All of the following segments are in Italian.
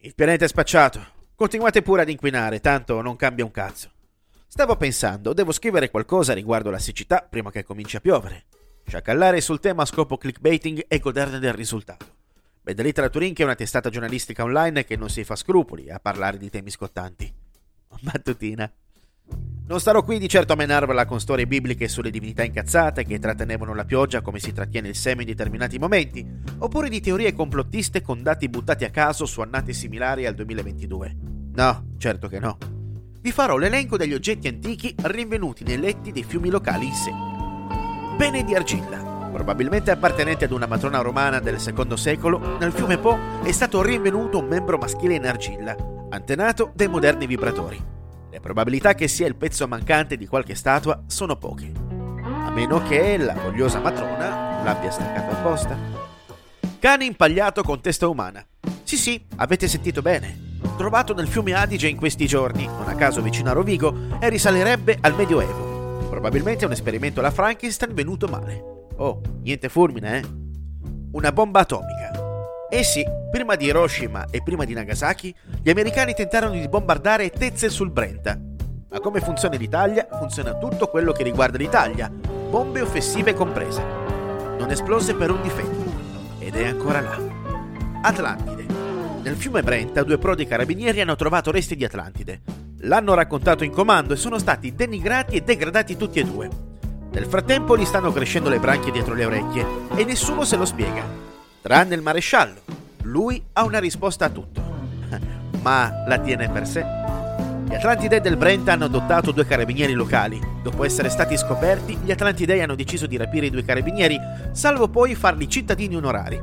Il pianeta è spacciato. Continuate pure ad inquinare, tanto non cambia un cazzo. Stavo pensando, devo scrivere qualcosa riguardo la siccità prima che cominci a piovere. Sciacallare sul tema a scopo clickbaiting e goderne del risultato. Bad Literature Inc. è una testata giornalistica online che non si fa scrupoli a parlare di temi scottanti. Mattutina. Non starò qui di certo a menarvela con storie bibliche sulle divinità incazzate che trattenevano la pioggia come si trattiene il seme in determinati momenti, oppure di teorie complottiste con dati buttati a caso su annate similari al 2022. No, certo che no. Vi farò l'elenco degli oggetti antichi rinvenuti nei letti dei fiumi locali in sé. Pene di argilla. Probabilmente appartenente ad una matrona romana del secondo secolo, nel fiume Po è stato rinvenuto un membro maschile in argilla, antenato dei moderni vibratori. Le probabilità che sia il pezzo mancante di qualche statua sono poche, a meno che la vogliosa matrona l'abbia staccato apposta. Cane impagliato con testa umana. Sì, sì, avete sentito bene. Trovato nel fiume Adige in questi giorni, non a caso vicino a Rovigo, e risalerebbe al Medioevo. Probabilmente un esperimento alla Frankenstein venuto male. Oh, niente fulmine, eh? Una bomba atomica. Eh sì, prima di Hiroshima e prima di Nagasaki, gli americani tentarono di bombardare Tezze sul Brenta. Ma come funziona l'Italia, funziona tutto quello che riguarda l'Italia, bombe offensive comprese. Non esplose per un difetto, ed è ancora là. Atlantide. Nel fiume Brenta due prodi carabinieri hanno trovato resti di Atlantide. L'hanno raccontato in comando e sono stati denigrati e degradati tutti e due. Nel frattempo gli stanno crescendo le branchie dietro le orecchie e nessuno se lo spiega tranne il maresciallo. Lui ha una risposta a tutto, ma la tiene per sé. Gli Atlantidei del Brent hanno adottato due carabinieri locali. Dopo essere stati scoperti, gli Atlantidei hanno deciso di rapire i due carabinieri, salvo poi farli cittadini onorari.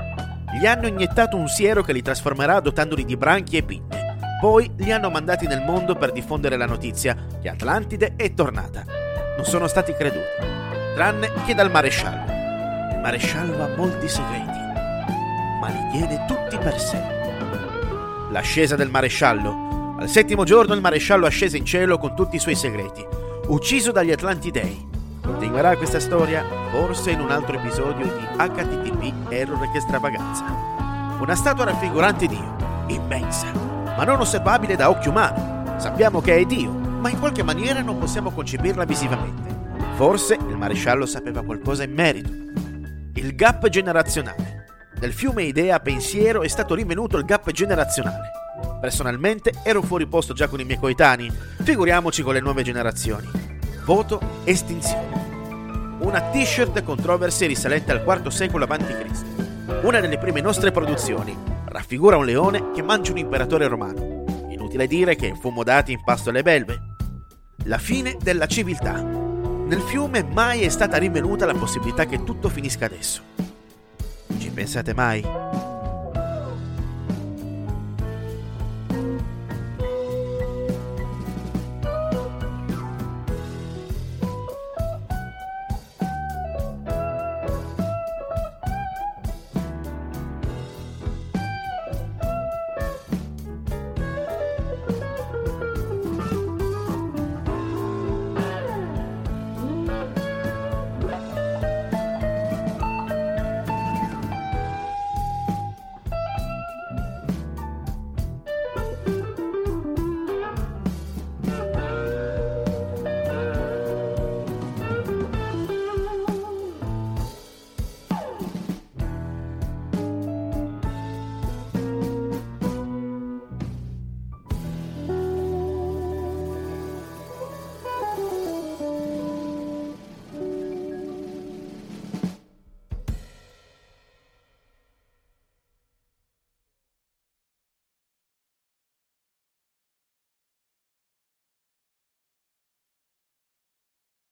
Gli hanno iniettato un siero che li trasformerà dotandoli di branchie e pinne. Poi li hanno mandati nel mondo per diffondere la notizia che Atlantide è tornata. Non sono stati creduti, tranne che dal maresciallo. Il maresciallo ha molti segreti ma li tiene tutti per sé. L'ascesa del maresciallo. Al settimo giorno il maresciallo ascese in cielo con tutti i suoi segreti, ucciso dagli Atlantidei. Continuerà questa storia forse in un altro episodio di HTTP Error che stravaganza. Una statua raffigurante Dio, immensa, ma non osservabile da occhio umano. Sappiamo che è Dio, ma in qualche maniera non possiamo concepirla visivamente. Forse il maresciallo sapeva qualcosa in merito. Il gap generazionale. Nel fiume idea pensiero è stato rinvenuto il gap generazionale. Personalmente ero fuori posto già con i miei coetanei, figuriamoci con le nuove generazioni. Voto estinzione. Una t-shirt controversy risalente al IV secolo a.C. Una delle prime nostre produzioni. Raffigura un leone che mangia un imperatore romano. Inutile dire che fu modato in pasto alle belve. La fine della civiltà. Nel fiume mai è stata rinvenuta la possibilità che tutto finisca adesso. Ci pensate mai?